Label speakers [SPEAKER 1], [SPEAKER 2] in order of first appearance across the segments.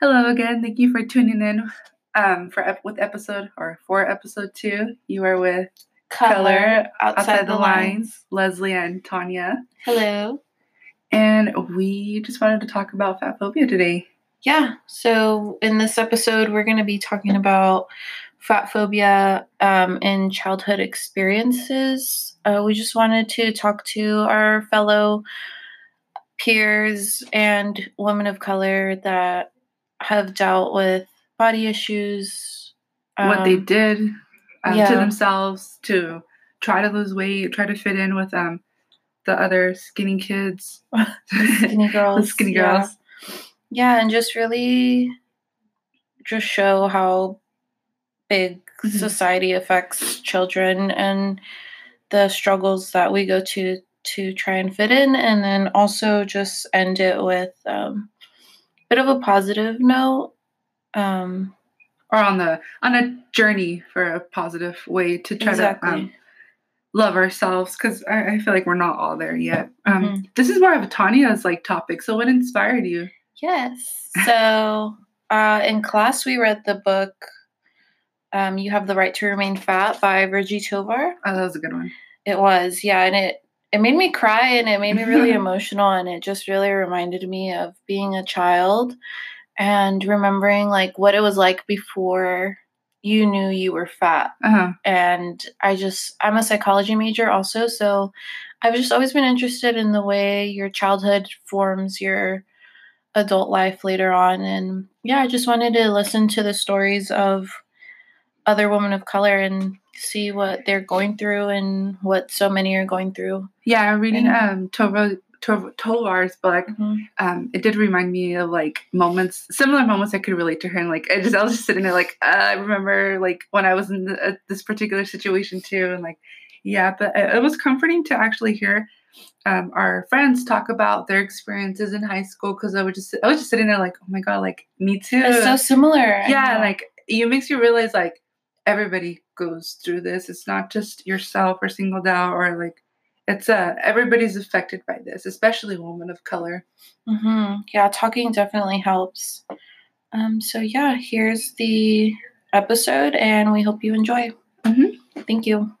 [SPEAKER 1] Hello again. Thank you for tuning in um, for ep- with episode or for episode two. You are with Color, Outside, the, lines. Leslie and Tanya,
[SPEAKER 2] Hello.
[SPEAKER 1] and we just wanted to talk about fat phobia today.
[SPEAKER 2] Yeah. So in this episode, we're going to be talking about fat phobia um, in childhood experiences. Uh, we just wanted to talk to our fellow peers and women of color that have dealt with body issues.
[SPEAKER 1] what they
[SPEAKER 2] um,
[SPEAKER 1] did um, to themselves to try to lose weight, try to fit in with um, the other skinny kids,
[SPEAKER 2] skinny girls.
[SPEAKER 1] skinny
[SPEAKER 2] yeah.
[SPEAKER 1] girls.
[SPEAKER 2] Yeah, and just really just show how big
[SPEAKER 1] Mhm.
[SPEAKER 2] society affects children and the struggles that we go to to try and fit in and then also just end it with um, bit of a positive note um,
[SPEAKER 1] or on the on a journey for a positive way to try
[SPEAKER 2] exactly
[SPEAKER 1] to um, love ourselves because I, I feel like we're not all there yet. Um,
[SPEAKER 2] Mhm.
[SPEAKER 1] This is more of a Tanya's like topic. So what inspired you?
[SPEAKER 2] yes so uh, in class we read the book um, you have the right to remain fat by virgie tovar
[SPEAKER 1] Oh, that was a good one.
[SPEAKER 2] It was, yeah, and it it made me cry and it made me really emotional and it just really reminded me of being a child and remembering like what it was like before you knew you were fat.
[SPEAKER 1] Uh huh.
[SPEAKER 2] And I just I'm a psychology major also, so I've just always been interested in the way your childhood forms your adult life later on and yeah, I just wanted to listen to the stories of other women of color and see what they're going through and what so many are going through.
[SPEAKER 1] Yeah, I'm reading
[SPEAKER 2] And-
[SPEAKER 1] um Tova Tov- Tovar's book. Um, it did remind me of like moments, similar moments I could relate to her, and like I just I was just sitting there like uh, I remember like when I was in the, uh, this particular situation too, and like yeah, but it, it was comforting to actually hear um, our friends talk about their experiences in high school because I was just I was just sitting there like oh my god like me too
[SPEAKER 2] It's so similar.
[SPEAKER 1] Yeah like it makes you realize like everybody goes through this it's not just yourself or singled out or like it's uh everybody's affected by this especially women of color
[SPEAKER 2] Mhm. Yeah, talking definitely helps. Um, so yeah, here's the episode, and we hope you enjoy.
[SPEAKER 1] Mhm.
[SPEAKER 2] Thank you.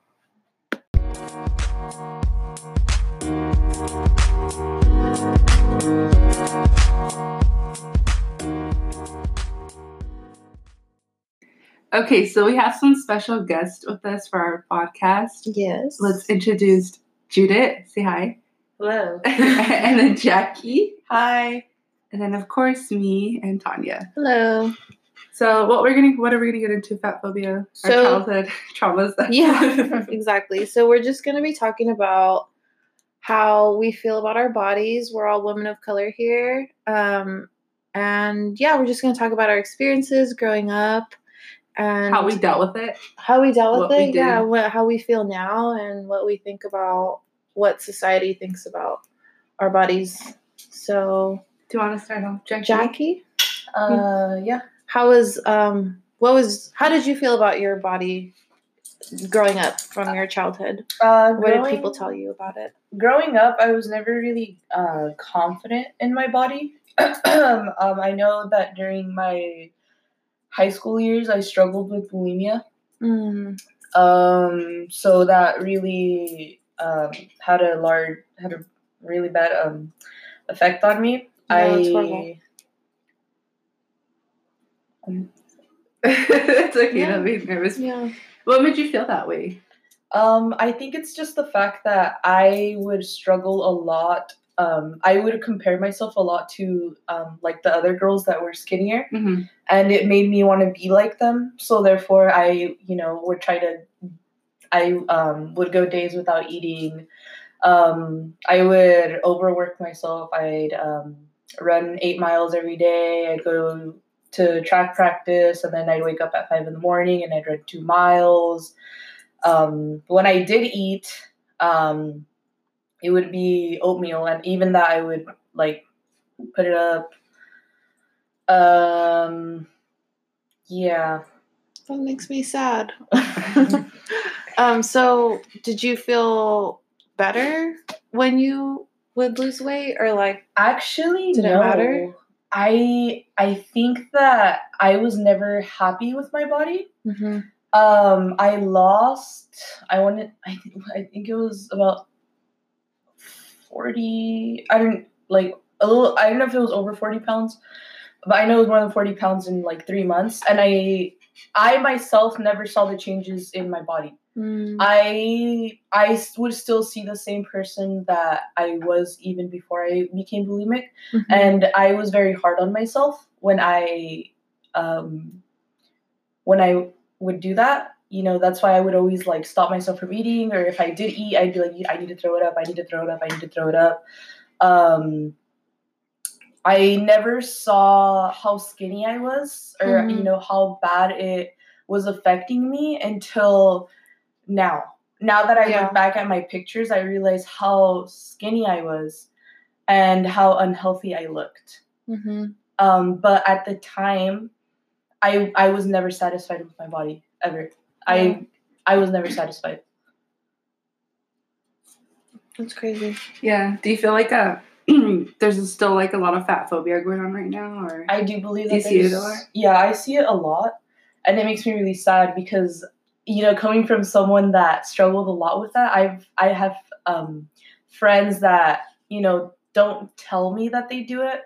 [SPEAKER 1] Okay so we have some special guests with us for our podcast
[SPEAKER 2] Yes.
[SPEAKER 1] let's introduce judith say hi
[SPEAKER 2] Hello.
[SPEAKER 1] and then jackie
[SPEAKER 2] Hi.
[SPEAKER 1] and then of course me and tanya
[SPEAKER 2] Hello.
[SPEAKER 1] so what we're gonna what are we gonna get into fat phobia our
[SPEAKER 3] So-
[SPEAKER 1] childhood traumas
[SPEAKER 3] Yeah, exactly. So we're just going to be talking about how we feel about our bodies. We're all women of color here. Um, and yeah, we're just going to talk about our experiences growing up and
[SPEAKER 1] how we dealt with it
[SPEAKER 3] how we dealt with it. Yeah, what, how we feel now and what we think about what society thinks about our bodies. So,
[SPEAKER 1] do you want to start off jackie
[SPEAKER 3] Jackie,
[SPEAKER 2] Uh, yeah.
[SPEAKER 3] how was um what was how did you feel about your body growing up from your childhood?
[SPEAKER 4] Uh,
[SPEAKER 3] What did people tell you about it?
[SPEAKER 4] Growing up, I was never really uh, confident in my body. um, I know that during my high school years, I struggled with bulimia.
[SPEAKER 3] Mm,
[SPEAKER 4] Um, so that really um, had a large, had a really bad um, effect on me.
[SPEAKER 3] That's
[SPEAKER 4] I
[SPEAKER 1] it's okay
[SPEAKER 3] Yeah.
[SPEAKER 1] don't be nervous
[SPEAKER 3] yeah.
[SPEAKER 1] what made you feel that way
[SPEAKER 4] Um, I think it's just the fact that I would struggle a lot. Um, I would compare myself a lot to um, like the other girls that were skinnier,
[SPEAKER 1] mm-hmm.
[SPEAKER 4] and it made me want to be like them. So therefore, I you know would try to. I um, would go days without eating. Um, I would overwork myself. I'd um, run eight miles every day. I'd go to track practice, and then I'd wake up at five in the morning and I'd run two miles um, when I did eat, um, it would be oatmeal, and even that I would like put it up. Um, yeah.
[SPEAKER 3] That makes me sad. um, so did you feel better when you would lose weight or like
[SPEAKER 4] Actually,
[SPEAKER 3] Did it
[SPEAKER 4] no.
[SPEAKER 3] matter?
[SPEAKER 4] I I think that I was never happy with my body.
[SPEAKER 2] Mm-hmm.
[SPEAKER 4] Um, I lost. I wanted. I think. I think it was about forty. I don't like a little. I don't know if it was over forty pounds, but I know it was more than forty pounds in like three months. And I, I myself never saw the changes in my body.
[SPEAKER 2] Mm.
[SPEAKER 4] I would still see the same person that I was even before I became bulimic,
[SPEAKER 2] Mhm.
[SPEAKER 4] and I was very hard on myself when I um when I would do that. You know, that's why I would always like stop myself from eating, or if I did eat, I'd be like, I need to throw it up, I need to throw it up, I need to throw it up. Um, I never saw how skinny I was, or
[SPEAKER 2] Mhm.
[SPEAKER 4] you know how bad it was affecting me until now. Now that I
[SPEAKER 2] Yeah.
[SPEAKER 4] look back at my pictures, I realize how skinny I was and how unhealthy I looked.
[SPEAKER 2] Mhm.
[SPEAKER 4] Um, but at the time, I I was never satisfied with my body ever. I I was never satisfied.
[SPEAKER 2] That's crazy.
[SPEAKER 1] Yeah. Do you feel like uh there's still like a lot of fat phobia going on right now, or
[SPEAKER 4] I do believe
[SPEAKER 1] Do you
[SPEAKER 4] that
[SPEAKER 1] see it a
[SPEAKER 4] there's-
[SPEAKER 1] lot?
[SPEAKER 4] Yeah, I see it a lot, and it makes me really sad because you know, coming from someone that struggled a lot with that, I've I have um, friends that you know don't tell me that they do it,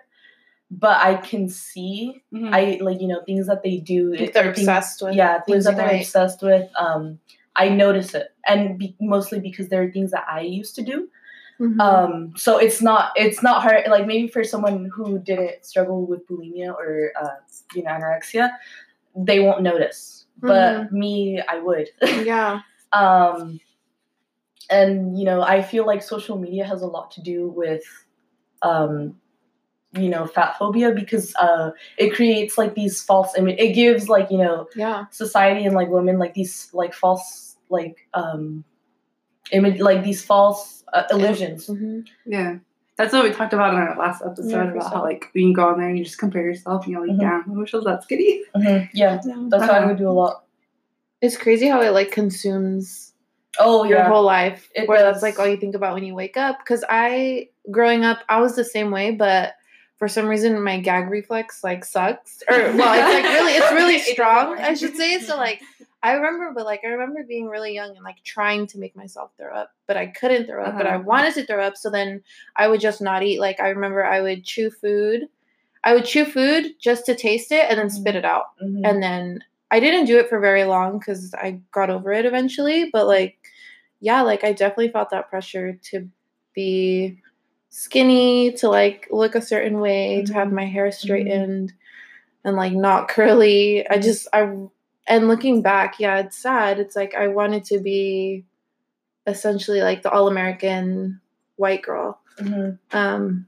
[SPEAKER 4] but I can see
[SPEAKER 1] Mhm.
[SPEAKER 4] I like you know things that they do.
[SPEAKER 2] Like they're
[SPEAKER 4] or things-
[SPEAKER 2] obsessed with
[SPEAKER 4] yeah things that they're
[SPEAKER 2] weight.
[SPEAKER 4] obsessed with. Um, I notice it, and be, mostly because there are things that I used to do.
[SPEAKER 2] Mhm.
[SPEAKER 4] Um, so it's not it's not hard. Like maybe for someone who didn't struggle with bulimia or uh, you know anorexia, they won't notice. But me, I would.
[SPEAKER 2] yeah.
[SPEAKER 4] um, and you know, I feel like social media has a lot to do with, um, you know, fat phobia because uh, it creates like these false image. It gives like you know
[SPEAKER 2] Yeah.
[SPEAKER 4] society and like women like these like false like um image like these false uh, illusions.
[SPEAKER 2] hmm
[SPEAKER 1] yeah. That's what we talked about in our last episode
[SPEAKER 2] Yeah, for
[SPEAKER 1] about how
[SPEAKER 2] sure.
[SPEAKER 1] like you can go on there and you just compare yourself and you're like,
[SPEAKER 4] Mhm.
[SPEAKER 1] damn, I wish I was that skinny.
[SPEAKER 4] Mhm, Yeah, that's how I would do a lot.
[SPEAKER 2] It's crazy how it like consumes
[SPEAKER 4] Oh
[SPEAKER 2] your
[SPEAKER 4] yeah.
[SPEAKER 2] whole life.
[SPEAKER 4] It
[SPEAKER 2] where that's like all you think about when you wake up. Because I, growing up, I was the same way, but for some reason my gag reflex like sucks. Or well, it's like really, it's really strong. I should say. So like, I remember, but like I remember being really young and like trying to make myself throw up, but I couldn't throw up. But I
[SPEAKER 1] Uh-huh.
[SPEAKER 2] wanted to throw up, so then I would just not eat. Like I remember, I would chew food. I would chew food just to taste it and then spit it out
[SPEAKER 4] Mhm.
[SPEAKER 2] and then I didn't do it for very long because I got over it eventually. But like, yeah, like I definitely felt that pressure to be skinny, to like look a certain way, to have my hair straightened and like not curly. I just I and looking back, yeah, it's sad. It's like I wanted to be essentially like the all American white girl.
[SPEAKER 4] Mhm.
[SPEAKER 2] Um,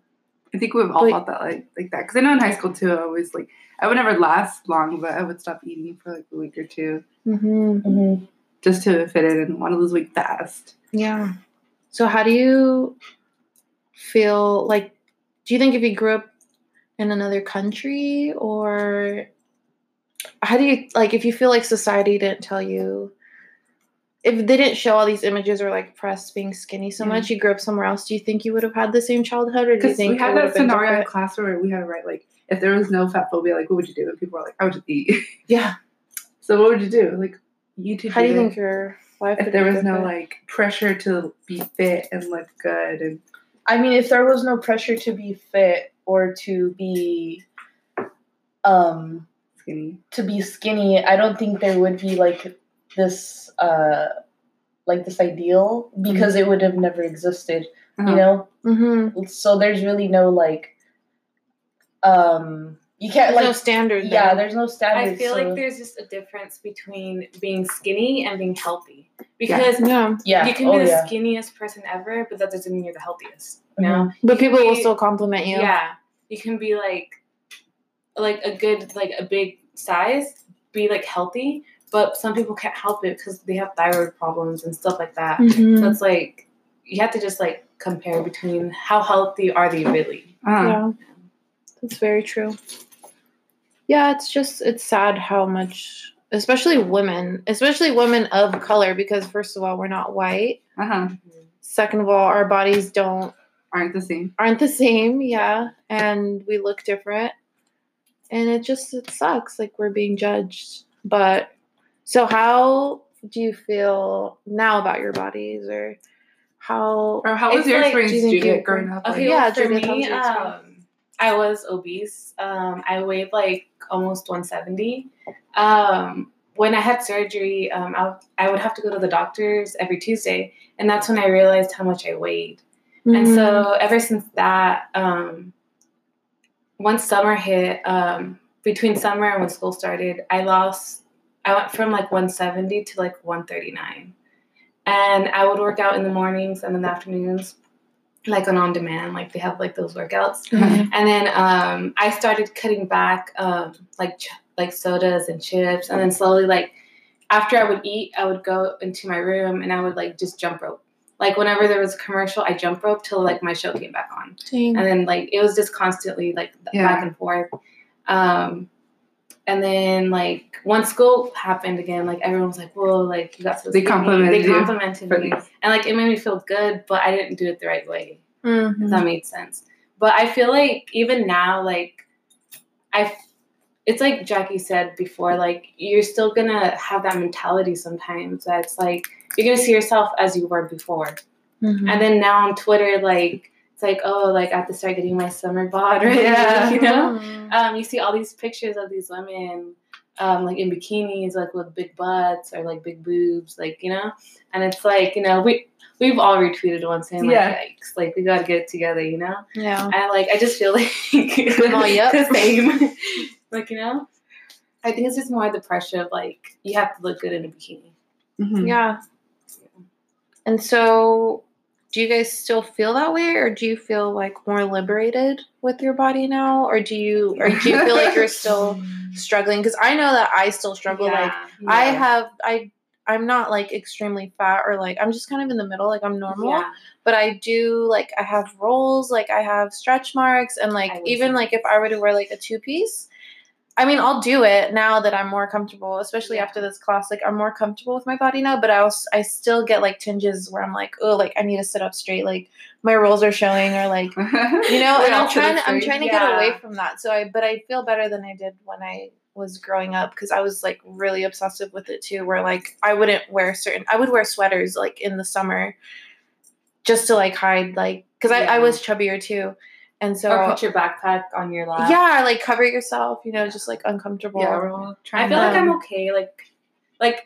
[SPEAKER 1] I think we've all
[SPEAKER 2] But-
[SPEAKER 1] felt that like like that because I know in high school too. I always like I would never last long, but I would stop eating for like a week or two
[SPEAKER 2] mhm.
[SPEAKER 4] Mhm.
[SPEAKER 1] just to fit in and want to lose weight fast.
[SPEAKER 2] Yeah. So how do you feel like do you think if you grew up in another country or how do you like if you feel like society didn't tell you if they didn't show all these images or like press being skinny so
[SPEAKER 1] Yeah.
[SPEAKER 2] much, you grew up somewhere else, do you think you would have had the same childhood or do you think
[SPEAKER 1] we had that scenario in class where we had to write like if there was no fat phobia, like what would you do? And people were like, I would just eat.
[SPEAKER 2] Yeah.
[SPEAKER 1] so what would you do? Like you
[SPEAKER 2] How do you think your life
[SPEAKER 1] if there was no like pressure to be fit and look good and
[SPEAKER 4] I mean, if there was no pressure to be fit or to be, um,
[SPEAKER 1] skinny.
[SPEAKER 4] to be skinny, I don't think there would be like this, uh, like this ideal because it would have never existed.
[SPEAKER 1] Uh-huh.
[SPEAKER 4] You know,
[SPEAKER 2] Mhm.
[SPEAKER 4] so there's really no like, um, you can't
[SPEAKER 2] There's
[SPEAKER 4] like,
[SPEAKER 2] no standard
[SPEAKER 4] yeah, there's no standard.
[SPEAKER 5] I feel
[SPEAKER 4] so-
[SPEAKER 5] like there's just a difference between being skinny and being healthy. Because
[SPEAKER 2] yeah.
[SPEAKER 4] yeah,
[SPEAKER 5] you can
[SPEAKER 4] oh
[SPEAKER 5] be the
[SPEAKER 4] yeah.
[SPEAKER 5] skinniest person ever, but that doesn't mean you're the healthiest. You know?
[SPEAKER 2] But people will still compliment you.
[SPEAKER 5] Yeah. You can be like like a good like a big size, be like healthy, but some people can't help it because they have thyroid problems and stuff like that.
[SPEAKER 2] Mhm.
[SPEAKER 5] So it's like you have to just like compare between how healthy are they really.
[SPEAKER 1] Uh-huh.
[SPEAKER 2] Yeah, that's very true. Yeah, it's just it's sad how much, especially women, especially women of color, because first of all, we're not white.
[SPEAKER 1] Uh-huh.
[SPEAKER 2] Second of all, our bodies don't
[SPEAKER 1] Aren't the same.
[SPEAKER 2] aren't the same. Yeah, and we look different. and it just it sucks like we're being judged but so how do you feel now about your bodies or how
[SPEAKER 1] Or how was your
[SPEAKER 2] like, do you
[SPEAKER 1] experience,
[SPEAKER 2] think you-
[SPEAKER 1] growing up?
[SPEAKER 6] Okay,
[SPEAKER 2] Yeah,
[SPEAKER 6] yeah, for
[SPEAKER 2] Julia,
[SPEAKER 6] me,
[SPEAKER 2] your experience.
[SPEAKER 6] um, I was obese. Um, I weighed like almost 170. Um, when I had surgery, um, I, I would have to go to the doctors every Tuesday, and that's when I realized how much I weighed. And so ever since that, um, once summer hit, um, between summer and when school started, I lost. I went from like 170 to like 139, and I would work out in the mornings and in the afternoons, like on on demand, like they have like those workouts.
[SPEAKER 2] Mhm.
[SPEAKER 6] And then um, I started cutting back um, like ch- like sodas and chips, and then slowly like after I would eat, I would go into my room and I would like just jump rope. Like whenever there was a commercial, I jump rope till like my show came back on,
[SPEAKER 2] Dang.
[SPEAKER 6] and then like it was just constantly like
[SPEAKER 1] Yeah.
[SPEAKER 6] back and forth. Um, and then like once school happened again, like everyone was like, "Whoa!" Like you got so
[SPEAKER 1] They complimented
[SPEAKER 6] They
[SPEAKER 1] you
[SPEAKER 6] complimented me, and like it made me feel good, but I didn't do it the right way
[SPEAKER 2] Mhm.
[SPEAKER 6] if that made sense. But I feel like even now, like I, it's like Jackie said before, like you're still gonna have that mentality sometimes. That's like you're gonna see yourself as you were before,
[SPEAKER 2] Mhm.
[SPEAKER 6] and then now on Twitter, like it's like oh, like I have to start getting my summer bod right,
[SPEAKER 1] Yeah.
[SPEAKER 6] you know.
[SPEAKER 2] Mhm.
[SPEAKER 6] Um, you see all these pictures of these women. Um, like in bikinis, like with big butts or like big boobs, like you know, and it's like you know we we've all retweeted one saying like
[SPEAKER 1] Yeah.
[SPEAKER 6] yikes, like we gotta get it together, you know.
[SPEAKER 2] yeah
[SPEAKER 6] I like I just feel like
[SPEAKER 2] Oh, yep.
[SPEAKER 6] the same. like, you know? I think it's just more the pressure of like you have to look good in a bikini.
[SPEAKER 1] Mhm.
[SPEAKER 2] yeah and so do you guys still feel that way or do you feel like more liberated with your body now or do you or do you feel like you're still struggling because i know that i still struggle like I have I I'm not like extremely fat or like I'm just kind of in the middle, like I'm normal.
[SPEAKER 6] Yeah.
[SPEAKER 2] But I do like I have rolls, like I have stretch marks, and like even like if I were to wear like a two piece, I mean I'll do it now that I'm more comfortable, especially
[SPEAKER 6] Yeah.
[SPEAKER 2] after this class. Like I'm more comfortable with my body now, but I also I still get like tinges where I'm like, oh, like I need to sit up straight, like my rolls are showing, or like you know, and I'm trying to, I'm trying to get away from that. So I but I feel better than I did when I was growing up because I was like really obsessive with it too where like I wouldn't wear certain I would wear sweaters like in the summer just to like hide like because I, I was chubbier too. And so
[SPEAKER 6] or put your backpack on your lap.
[SPEAKER 2] yeah, like cover yourself, you know, just like uncomfortable.
[SPEAKER 1] Yeah, trying
[SPEAKER 6] I feel like I'm okay. Like like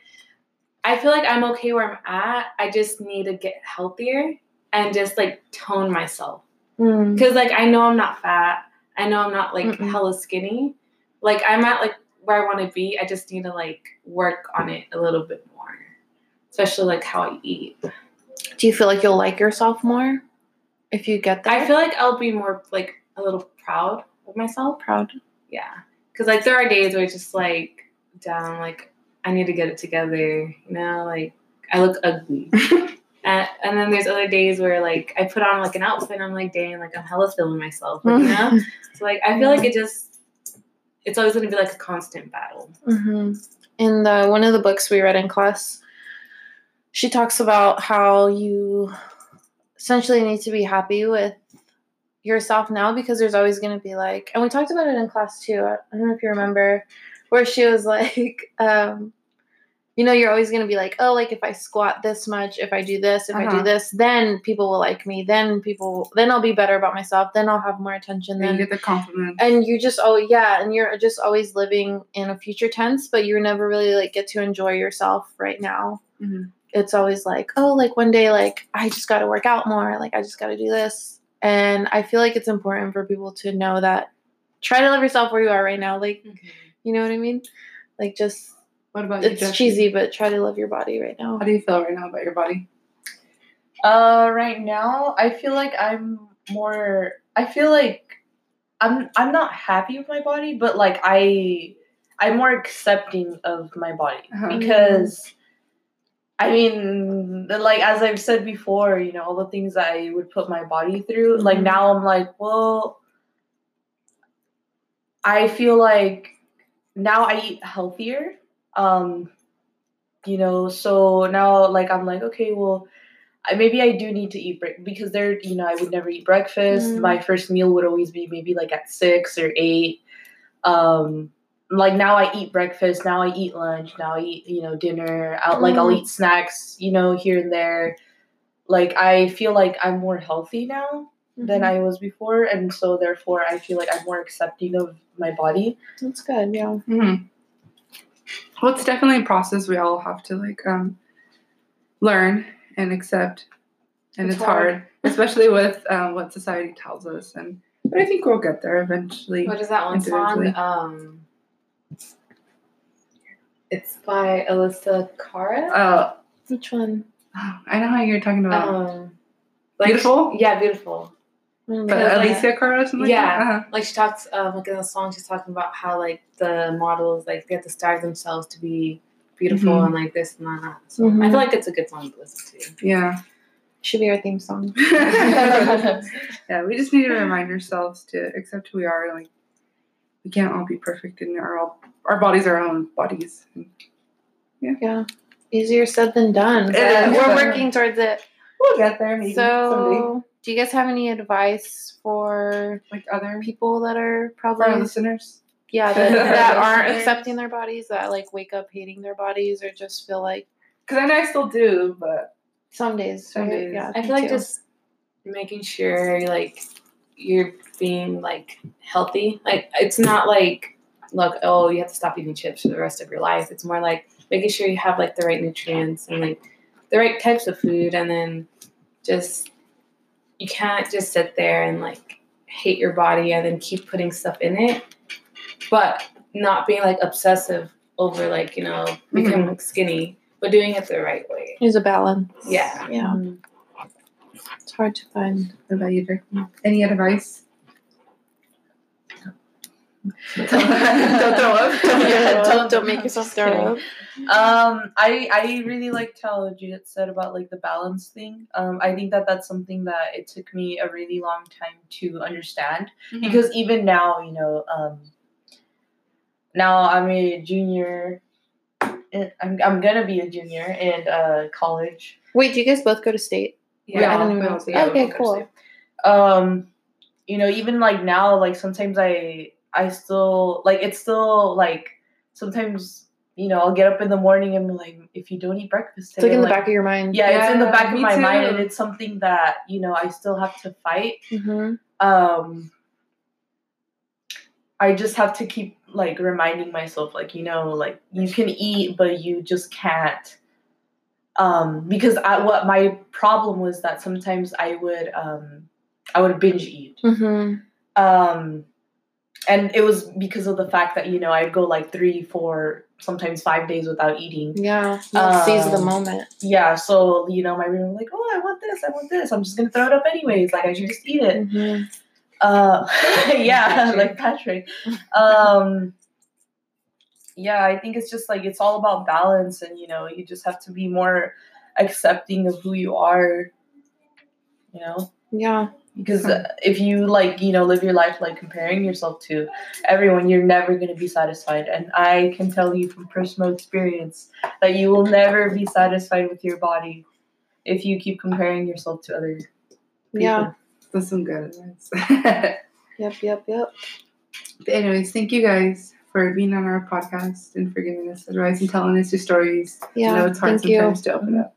[SPEAKER 6] I feel like I'm okay where I'm at. I just need to get healthier and just like tone myself.
[SPEAKER 2] Mm.
[SPEAKER 6] Because like I know I'm not fat. I know I'm not like
[SPEAKER 2] Mm-mm.
[SPEAKER 6] hella skinny. Like I'm at like where I want to be. I just need to like work on it a little bit more, especially like how I eat.
[SPEAKER 2] Do you feel like you'll like yourself more if you get that.
[SPEAKER 6] I feel like I'll be more like a little proud of myself.
[SPEAKER 2] proud.
[SPEAKER 6] Yeah, because like there are days where it's just like down, like I need to get it together. You know, like I look ugly. And, and then there's other days where like I put on like an outfit and I'm like, dang, like I'm hella feeling myself, like, you know. So like I feel like it just it's always gonna be like a constant battle.
[SPEAKER 2] hmm In the one of the books we read in class, she talks about how you essentially need to be happy with yourself now because there's always going to be like, and we talked about it in class too. I don't know if you remember, where she was like, um, you know, you're always going to be like, oh, like if I squat this much, if I do this, if I do
[SPEAKER 1] Uh-huh.
[SPEAKER 2] this, then people will like me. Then people, then I'll be better about myself. Then I'll have more attention.
[SPEAKER 1] You
[SPEAKER 2] Then
[SPEAKER 1] get the compliment.
[SPEAKER 2] and you just oh yeah and you're just always living in a future tense but you never really like get to enjoy yourself right now
[SPEAKER 1] Mhm.
[SPEAKER 2] It's always like oh like one day like i just got to work out more like i just got to do this and i feel like it's important for people to know that try to love yourself where you are right now like you know what i mean like just
[SPEAKER 1] What about you,
[SPEAKER 2] it's
[SPEAKER 1] Jesse?
[SPEAKER 2] cheesy but try to love your body right now
[SPEAKER 1] How do you feel right now about your body?
[SPEAKER 4] Uh, right now, I feel like I'm more. I feel like I'm. I'm not happy with my body, but like I, I'm more accepting of my body
[SPEAKER 1] Uh-huh.
[SPEAKER 4] because. I mean, like as I've said before, you know, all the things I would put my body through. Like
[SPEAKER 2] Mhm.
[SPEAKER 4] now, I'm like, well, I feel like now I eat healthier. Um, you know, so now like I'm like, okay, well, I, maybe I do need to eat break because there, you know, I would never eat breakfast.
[SPEAKER 2] Mm.
[SPEAKER 4] My first meal would always be maybe like at six or eight. Um, like now I eat breakfast, now I eat lunch, now I eat you know dinner. Out like I'll
[SPEAKER 2] Mm.
[SPEAKER 4] eat snacks, you know here and there. Like I feel like I'm more healthy now than I was before, and so therefore I feel like I'm more accepting of my body.
[SPEAKER 2] That's good. Yeah.
[SPEAKER 1] hmm Well, it's definitely a process we all have to like um, learn and accept, and
[SPEAKER 2] It's
[SPEAKER 1] it's, hard. especially with um, what society tells us. And but I think we'll get there eventually.
[SPEAKER 6] What is that one song? Um, it's by Alessia Cara.
[SPEAKER 1] Uh,
[SPEAKER 2] Which one?
[SPEAKER 1] I know how you're talking about.
[SPEAKER 6] Um,
[SPEAKER 1] Beautiful?
[SPEAKER 6] Yeah, beautiful.
[SPEAKER 1] But
[SPEAKER 2] know.
[SPEAKER 6] like-
[SPEAKER 1] Alicia Cara or something.
[SPEAKER 6] Yeah.
[SPEAKER 1] Like that? Uh-huh.
[SPEAKER 6] Like she talks, um, like in the song, she's talking about how like the models like they have to starve themselves to be beautiful
[SPEAKER 1] Mhm.
[SPEAKER 6] and like this and that. So
[SPEAKER 2] Mhm.
[SPEAKER 6] I feel like it's a good song to listen to.
[SPEAKER 1] Yeah.
[SPEAKER 2] Should be our theme song.
[SPEAKER 1] yeah, we just need to remind ourselves to accept who we are. Like, we can't all be perfect, and our all our bodies are our own bodies.
[SPEAKER 2] Yeah. yeah. Easier said than done.
[SPEAKER 1] It is,
[SPEAKER 2] we're working towards it.
[SPEAKER 1] We'll get there, maybe someday.
[SPEAKER 2] So, do you guys have any advice for
[SPEAKER 1] Like other
[SPEAKER 2] people that are
[SPEAKER 1] for our
[SPEAKER 2] probably
[SPEAKER 1] listeners.
[SPEAKER 2] yeah that, that aren't accepting their bodies that like wake up hating their bodies or just feel like
[SPEAKER 1] Because I know I still do, but
[SPEAKER 2] some days
[SPEAKER 1] Some
[SPEAKER 2] right?
[SPEAKER 1] days.
[SPEAKER 2] yeah
[SPEAKER 6] I feel like
[SPEAKER 2] too.
[SPEAKER 6] just making sure like you're being like healthy. Like it's not like look, oh, you have to stop eating chips for the rest of your life. It's more like making sure you have like the right nutrients and like the right types of food and then just you can't just sit there and like hate your body and then keep putting stuff in it. But not being like obsessive over like, you know, mm-hmm. becoming skinny, but doing it the right way.
[SPEAKER 2] there's a balance
[SPEAKER 6] Yeah.
[SPEAKER 2] yeah mm-hmm. It's hard to find
[SPEAKER 1] what about you, Any advice? don't throw up.
[SPEAKER 2] Yeah, don't, don't make yourself throw up
[SPEAKER 4] Um, I I really liked how Judith said about like the balance thing. Um, I think that that's something that it took me a really long time to understand
[SPEAKER 1] Mm-hmm.
[SPEAKER 4] because even now, you know, um, now I'm a junior. in- I'm I'm gonna be a junior in uh college.
[SPEAKER 2] wait do you guys both go to state
[SPEAKER 1] Yeah,
[SPEAKER 2] I don't even know.
[SPEAKER 1] also-
[SPEAKER 6] yeah,
[SPEAKER 2] okay
[SPEAKER 6] we go to
[SPEAKER 2] cool
[SPEAKER 4] um you know even like now like sometimes i i still like it's still like sometimes you know i'll get up in the morning and be like if you don't eat breakfast
[SPEAKER 2] it's like
[SPEAKER 4] today,
[SPEAKER 2] in the
[SPEAKER 4] like-
[SPEAKER 2] back of your mind.
[SPEAKER 4] Yeah, it's in the back of
[SPEAKER 1] me
[SPEAKER 4] my mind and it's something that you know i still have to fight.
[SPEAKER 2] Hmm
[SPEAKER 4] um i just have to keep like reminding myself like you know like you can eat but you just can't um because i what my problem was that sometimes i would um i would binge eat.
[SPEAKER 2] Hmm
[SPEAKER 4] um and it was because of the fact that you know i'd go like three four sometimes five days without eating.
[SPEAKER 2] Yeah you seize the
[SPEAKER 4] Um,
[SPEAKER 2] moment.
[SPEAKER 4] yeah so you know my room like oh i want this i want this. I'm just gonna throw it up anyways. Like i should just eat it.
[SPEAKER 2] Hmm
[SPEAKER 4] uh yeah
[SPEAKER 1] Patrick.
[SPEAKER 4] like patrick. Um yeah i think it's just like it's all about balance and you know you just have to be more accepting of who you are you know?
[SPEAKER 2] Yeah.
[SPEAKER 4] Because uh, if you like you know live your life like comparing yourself to everyone you're never going to be satisfied. And i can tell you from personal experience that you will never be satisfied with your body if you keep comparing yourself to other people.
[SPEAKER 2] yeah
[SPEAKER 1] That's some good advice.
[SPEAKER 2] yep yep yep.
[SPEAKER 1] But anyways, thank you guys for being on our podcast and for giving us advice and telling us your stories.
[SPEAKER 2] yeah
[SPEAKER 1] I know it's hard
[SPEAKER 2] thank you
[SPEAKER 1] sometimes to open up.